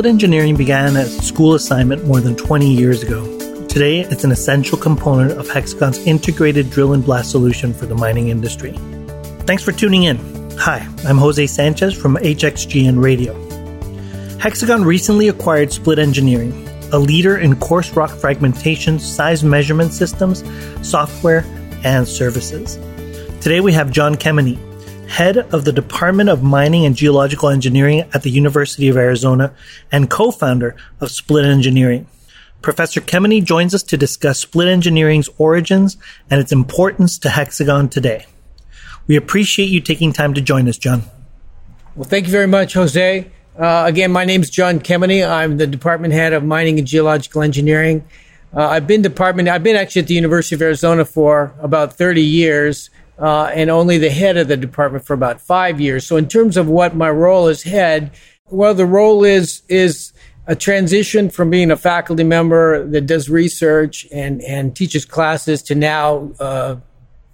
Split engineering began as a school assignment more than 20 years ago. Today, it's an essential component of Hexagon's integrated drill and blast solution for the mining industry. Thanks for tuning in. Hi, I'm Jose Sanchez from HXGN Radio. Hexagon recently acquired Split Engineering, a leader in coarse rock fragmentation, size measurement systems, software, and services. Today we have John Kemeny, head of the Department of Mining and Geological Engineering at the University of Arizona and co-founder of Split Engineering. Professor Kemeny joins us to discuss Split Engineering's origins and its importance to Hexagon today. We appreciate you taking time to join us, John. Well, thank you very much, Jose. Uh, again, my name is John Kemeny. I'm the department head of mining and geological engineering. Uh, I've been department. I've been actually at the University of Arizona for about 30 years, uh, and only the head of the department for about five years. So, in terms of what my role as head, well, the role is is a transition from being a faculty member that does research and and teaches classes to now uh,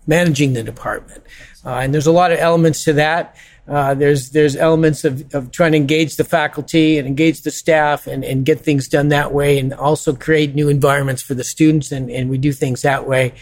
managing the department. Uh, and there's a lot of elements to that. Uh, there's there's elements of, of trying to engage the faculty and engage the staff and, and get things done that way, and also create new environments for the students, and, and we do things that way.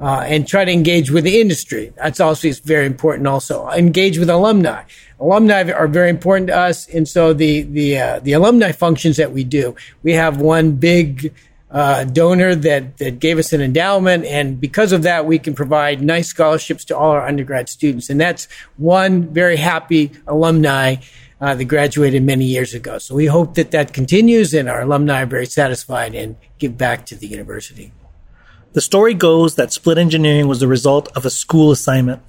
Uh, and try to engage with the industry. That's also very important. Also, engage with alumni. Alumni are very important to us, and so the the uh, the alumni functions that we do. We have one big uh, donor that, that gave us an endowment. And because of that, we can provide nice scholarships to all our undergrad students. And that's one very happy alumni uh, that graduated many years ago. So we hope that that continues and our alumni are very satisfied and give back to the university. The story goes that split engineering was the result of a school assignment.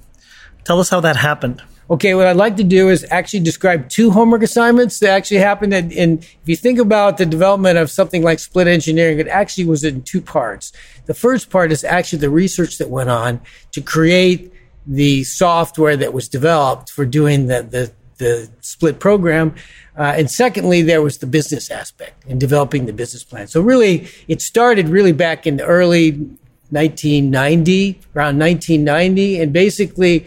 Tell us how that happened. Okay, what I'd like to do is actually describe two homework assignments that actually happened. And, and if you think about the development of something like split engineering, it actually was in two parts. The first part is actually the research that went on to create the software that was developed for doing the, the, the split program. Uh, and secondly, there was the business aspect in developing the business plan. So really, it started really back in the early 1990, around 1990. And basically,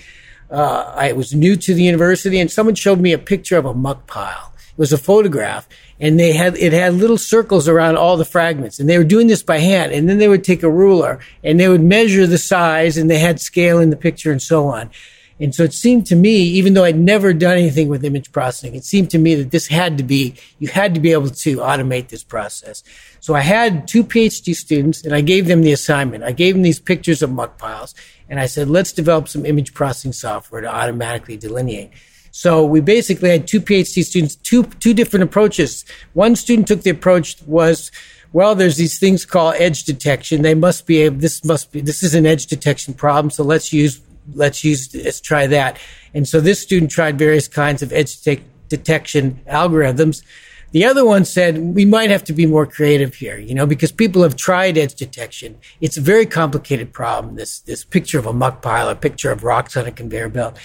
uh, I was new to the university and someone showed me a picture of a muck pile. It was a photograph and they had, it had little circles around all the fragments and they were doing this by hand. And then they would take a ruler and they would measure the size and they had scale in the picture and so on. And so it seemed to me, even though I'd never done anything with image processing, it seemed to me that this had to be, you had to be able to automate this process. So I had two PhD students and I gave them the assignment. I gave them these pictures of muck piles and I said, let's develop some image processing software to automatically delineate. So we basically had two PhD students, two, two different approaches. One student took the approach was, well, there's these things called edge detection. They must be able, this must be, this is an edge detection problem. So let's use, let's use, let's try that. And so this student tried various kinds of edge detection algorithms. The other one said we might have to be more creative here, you know, because people have tried edge detection. It's a very complicated problem. This this picture of a muck pile, a picture of rocks on a conveyor belt,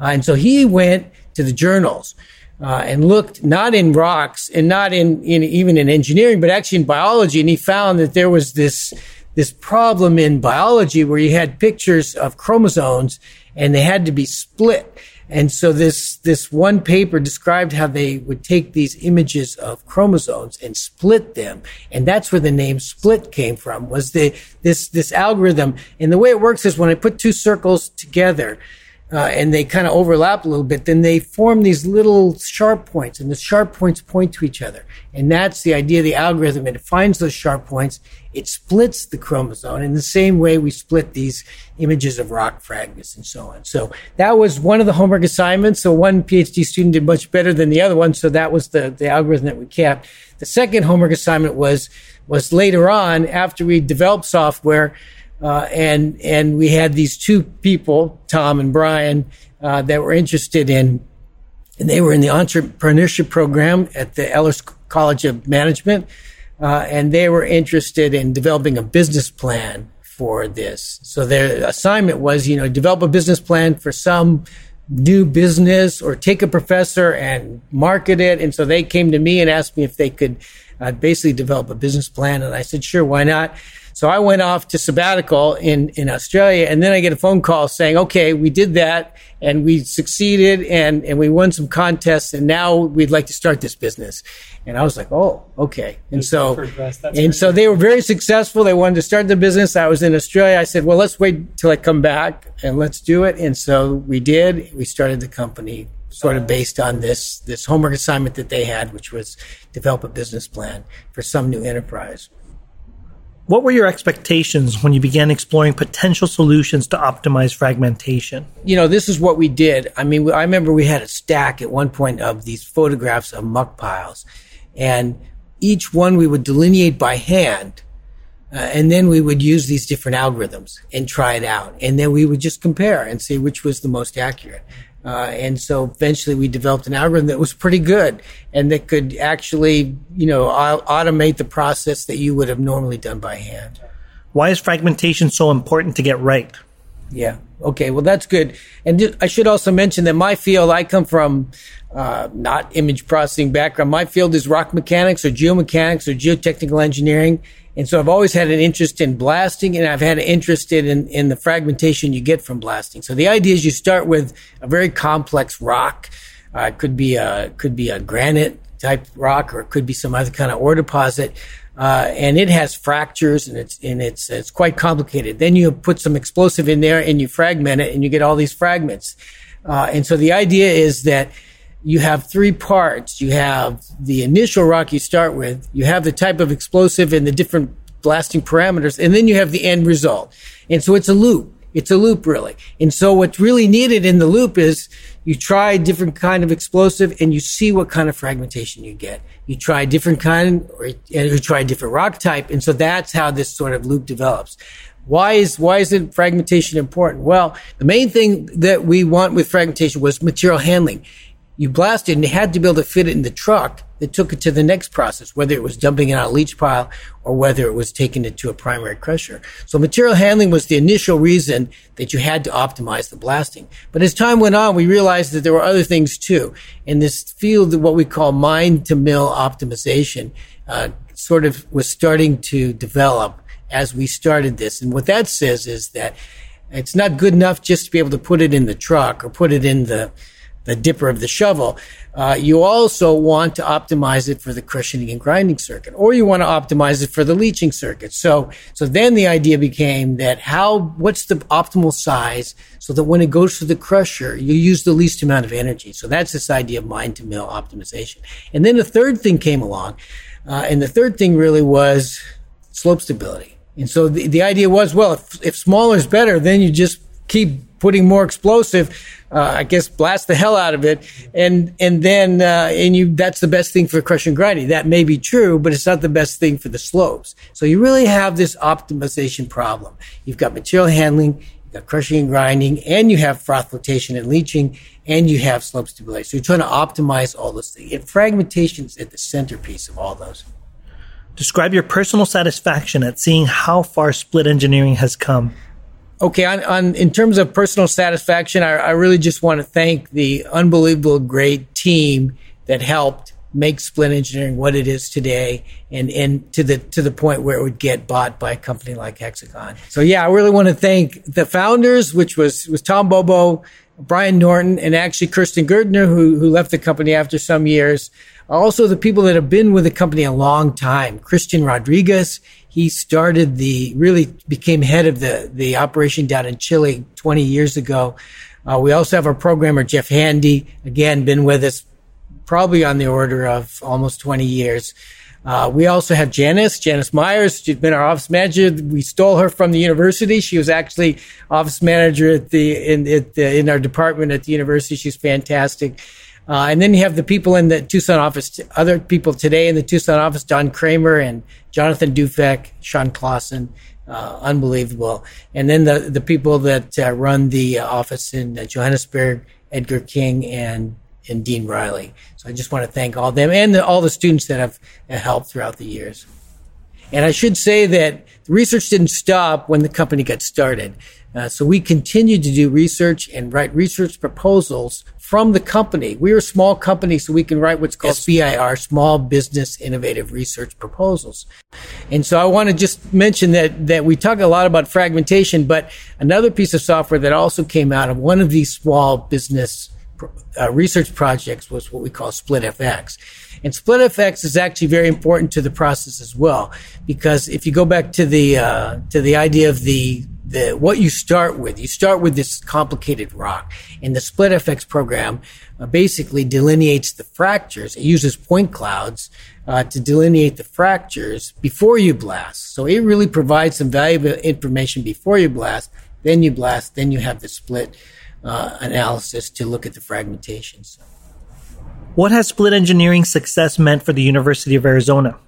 uh, and so he went to the journals. Uh, and looked not in rocks and not in, in even in engineering, but actually in biology. And he found that there was this this problem in biology where you had pictures of chromosomes and they had to be split. And so this, this one paper described how they would take these images of chromosomes and split them. And that's where the name split came from was the, this, this algorithm. And the way it works is when I put two circles together, uh, and they kind of overlap a little bit, then they form these little sharp points, and the sharp points point to each other. And that's the idea of the algorithm. It finds those sharp points, it splits the chromosome in the same way we split these images of rock fragments and so on. So that was one of the homework assignments. So one PhD student did much better than the other one. So that was the, the algorithm that we kept. The second homework assignment was, was later on after we developed software. Uh, and and we had these two people, Tom and Brian, uh, that were interested in, and they were in the entrepreneurship program at the Eller College of Management, uh, and they were interested in developing a business plan for this. So their assignment was, you know, develop a business plan for some new business or take a professor and market it. And so they came to me and asked me if they could uh, basically develop a business plan, and I said, sure, why not? So I went off to sabbatical in, in Australia and then I get a phone call saying, okay, we did that and we succeeded and, and we won some contests and now we'd like to start this business. And I was like, oh, okay. And so, and so they were very successful. They wanted to start the business. I was in Australia. I said, well, let's wait till I come back and let's do it. And so we did. We started the company sort of based on this, this homework assignment that they had, which was develop a business plan for some new enterprise. What were your expectations when you began exploring potential solutions to optimize fragmentation? You know, this is what we did. I mean, I remember we had a stack at one point of these photographs of muck piles, and each one we would delineate by hand. Uh, and then we would use these different algorithms and try it out. And then we would just compare and see which was the most accurate. Uh, and so eventually we developed an algorithm that was pretty good and that could actually, you know, automate the process that you would have normally done by hand. Why is fragmentation so important to get right? Yeah. Okay. Well, that's good. And I should also mention that my field, I come from uh, not image processing background. My field is rock mechanics or geomechanics or geotechnical engineering. And so I've always had an interest in blasting and I've had an interest in, in the fragmentation you get from blasting. So the idea is you start with a very complex rock. Uh, it could be a, could be a granite type rock or it could be some other kind of ore deposit. Uh, and it has fractures and it's and it's it's quite complicated. Then you put some explosive in there and you fragment it and you get all these fragments. Uh, and so the idea is that you have three parts. You have the initial rock you start with, you have the type of explosive and the different blasting parameters, and then you have the end result. And so it's a loop. It's a loop really. And so what's really needed in the loop is you try a different kind of explosive and you see what kind of fragmentation you get. You try a different kind or you try a different rock type. And so that's how this sort of loop develops. Why is, why is it fragmentation important? Well, the main thing that we want with fragmentation was material handling you blasted and you had to be able to fit it in the truck that took it to the next process, whether it was dumping it on a leach pile or whether it was taking it to a primary crusher. So material handling was the initial reason that you had to optimize the blasting. But as time went on, we realized that there were other things too. In this field of what we call mine to mill optimization, uh, sort of was starting to develop as we started this. And what that says is that it's not good enough just to be able to put it in the truck or put it in the the dipper of the shovel. Uh, you also want to optimize it for the crushing and grinding circuit, or you want to optimize it for the leaching circuit. So, so then the idea became that how, what's the optimal size so that when it goes to the crusher, you use the least amount of energy. So that's this idea of mine to mill optimization. And then the third thing came along, uh, and the third thing really was slope stability. And so the, the idea was, well, if, if smaller is better, then you just keep putting more explosive, uh, I guess blast the hell out of it, and and then uh, and you that's the best thing for crushing and grinding. That may be true, but it's not the best thing for the slopes. So you really have this optimization problem. You've got material handling, you've got crushing and grinding, and you have froth flotation and leaching, and you have slope stability. So you're trying to optimize all those things. And fragmentation is at the centerpiece of all those. Describe your personal satisfaction at seeing how far split engineering has come. Okay, on, on in terms of personal satisfaction, I, I really just want to thank the unbelievable great team that helped make Split Engineering what it is today, and and to the to the point where it would get bought by a company like Hexagon. So yeah, I really want to thank the founders, which was was Tom Bobo, Brian Norton, and actually Kirsten Girdner, who who left the company after some years. Also, the people that have been with the company a long time, Christian Rodriguez. He started the, really became head of the, the operation down in Chile 20 years ago. Uh, we also have our programmer, Jeff Handy, again, been with us probably on the order of almost 20 years. Uh, we also have Janice, Janice Myers. She's been our office manager. We stole her from the university. She was actually office manager at the in at the, in our department at the university. She's fantastic. Uh, and then you have the people in the Tucson office, other people today in the Tucson office, Don Kramer and Jonathan Dufek, Sean Clausen, uh, unbelievable. And then the, the people that uh, run the office in uh, Johannesburg, Edgar King and, and Dean Riley. So I just want to thank all them and the, all the students that have helped throughout the years. And I should say that the research didn't stop when the company got started. Uh, so we continued to do research and write research proposals from the company. We are a small company, so we can write what's called SBIR, Small Business Innovative Research Proposals. And so I want to just mention that, that we talk a lot about fragmentation, but another piece of software that also came out of one of these small business uh, research projects was what we call split FX. And split FX is actually very important to the process as well, because if you go back to the uh, to the idea of the the what you start with. You start with this complicated rock, and the split FX program uh, basically delineates the fractures. It uses point clouds uh, to delineate the fractures before you blast. So it really provides some valuable information before you blast. Then you blast. Then you have the split uh, analysis to look at the fragmentations. What has split engineering success meant for the University of Arizona?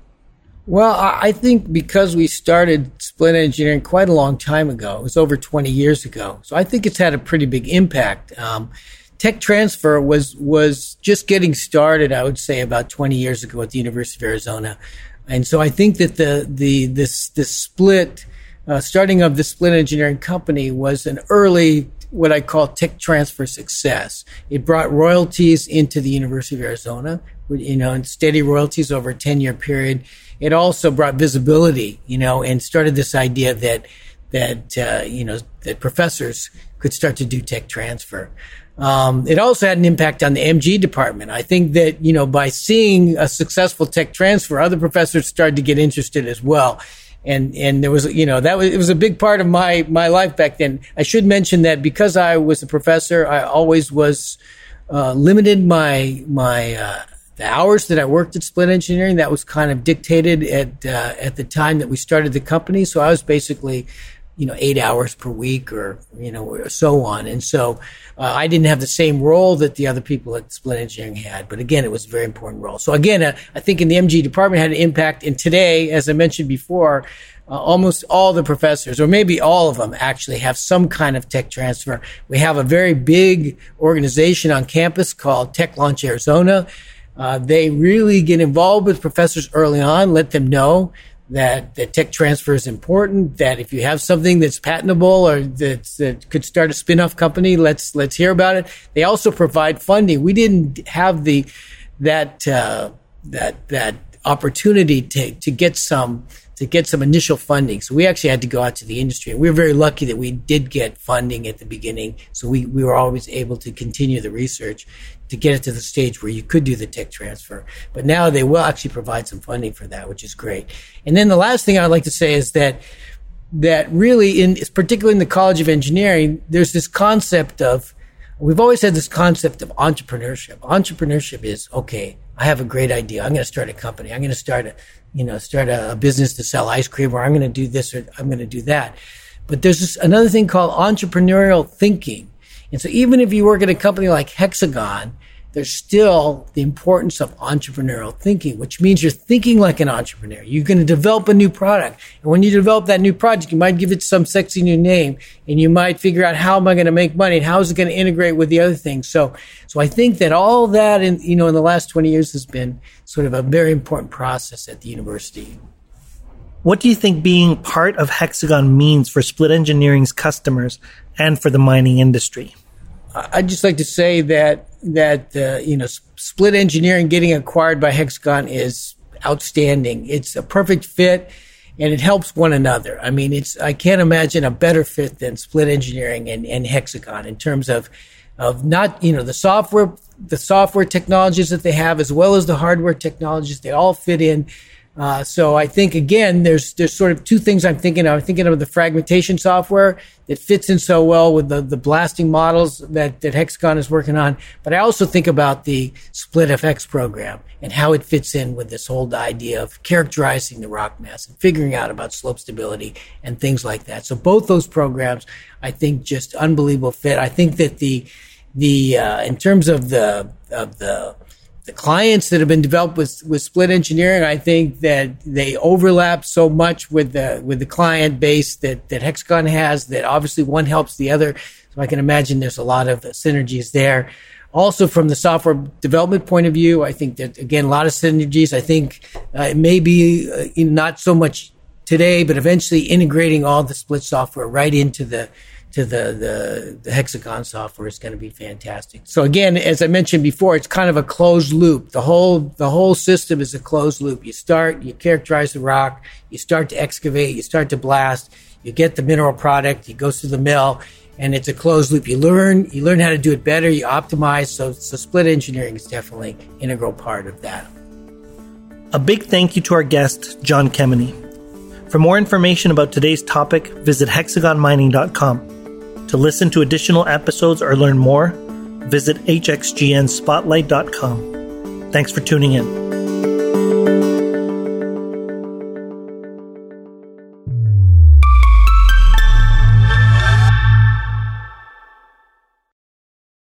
Well, I think because we started split engineering quite a long time ago, it was over 20 years ago. So I think it's had a pretty big impact. Um, tech transfer was was just getting started. I would say about 20 years ago at the University of Arizona, and so I think that the the this this split uh, starting of the split engineering company was an early what I call tech transfer success. It brought royalties into the University of Arizona, you know, and steady royalties over a 10 year period it also brought visibility, you know, and started this idea that that uh, you know that professors could start to do tech transfer. Um, it also had an impact on the MG department. I think that you know by seeing a successful tech transfer, other professors started to get interested as well. And and there was you know that was it was a big part of my my life back then. I should mention that because I was a professor, I always was uh, limited my my uh, the hours that I worked at Split Engineering, that was kind of dictated at uh, at the time that we started the company. So I was basically, you know, eight hours per week, or you know, so on. And so uh, I didn't have the same role that the other people at Split Engineering had. But again, it was a very important role. So again, uh, I think in the MG department had an impact. And today, as I mentioned before. Uh, almost all the professors, or maybe all of them, actually have some kind of tech transfer. We have a very big organization on campus called Tech Launch Arizona. Uh, they really get involved with professors early on, let them know that, that tech transfer is important, that if you have something that's patentable or that, that could start a spin-off company, let's, let's hear about it. They also provide funding. We didn't have the, that, uh, that, that opportunity to, to get some, to get some initial funding. So we actually had to go out to the industry. And we were very lucky that we did get funding at the beginning. So we, we were always able to continue the research to get it to the stage where you could do the tech transfer. But now they will actually provide some funding for that, which is great. And then the last thing I'd like to say is that that really in particularly in the College of Engineering, there's this concept of we've always had this concept of entrepreneurship. Entrepreneurship is okay, I have a great idea. I'm going to start a company. I'm going to start a you know start a, a business to sell ice cream, or I'm going to do this or I'm going to do that. But there's this, another thing called entrepreneurial thinking. And so even if you work at a company like Hexagon, there's still the importance of entrepreneurial thinking, which means you're thinking like an entrepreneur. You're going to develop a new product. And when you develop that new project, you might give it some sexy new name and you might figure out how am I going to make money and how is it going to integrate with the other things. So, so I think that all that in, you know, in the last 20 years has been sort of a very important process at the university. What do you think being part of Hexagon means for Split Engineering's customers and for the mining industry? I'd just like to say that that uh, you know split engineering getting acquired by Hexagon is outstanding. It's a perfect fit, and it helps one another. I mean, it's I can't imagine a better fit than split engineering and, and Hexagon in terms of of not you know the software the software technologies that they have as well as the hardware technologies. They all fit in uh, so I think again, there's there's sort of two things I'm thinking of. I'm thinking of the fragmentation software that fits in so well with the, the blasting models that, that Hexagon is working on. But I also think about the Split FX program and how it fits in with this whole idea of characterizing the rock mass and figuring out about slope stability and things like that. So both those programs, I think, just unbelievable fit. I think that the the uh, in terms of the of the the clients that have been developed with, with split engineering, I think that they overlap so much with the with the client base that, that Hexagon has that obviously one helps the other. So I can imagine there's a lot of synergies there. Also, from the software development point of view, I think that again a lot of synergies. I think uh, it may be uh, not so much today, but eventually integrating all the split software right into the to the, the, the hexagon software is going to be fantastic. So again, as I mentioned before, it's kind of a closed loop. The whole the whole system is a closed loop. You start, you characterize the rock, you start to excavate, you start to blast, you get the mineral product, it goes to the mill, and it's a closed loop. You learn you learn how to do it better, you optimize. So so split engineering is definitely integral part of that. A big thank you to our guest, John Kemeny. For more information about today's topic, visit hexagonmining.com. To listen to additional episodes or learn more, visit hxgnspotlight.com. Thanks for tuning in.